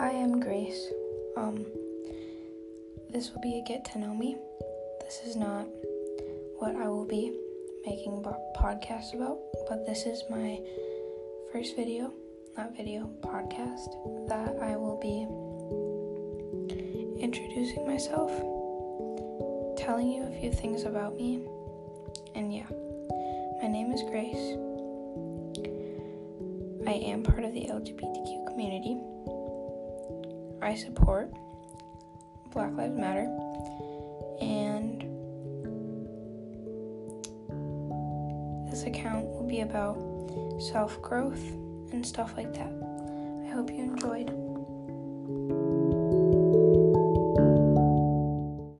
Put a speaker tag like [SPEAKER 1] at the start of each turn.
[SPEAKER 1] Grace. Um, this will be a get to know me. This is not what I will be making podcasts about, but this is my first video, not video, podcast that I will be introducing myself, telling you a few things about me, and yeah, my name is Grace. I am part of the LGBTQ community. I support Black Lives Matter and this account will be about self growth and stuff like that. I hope you enjoyed.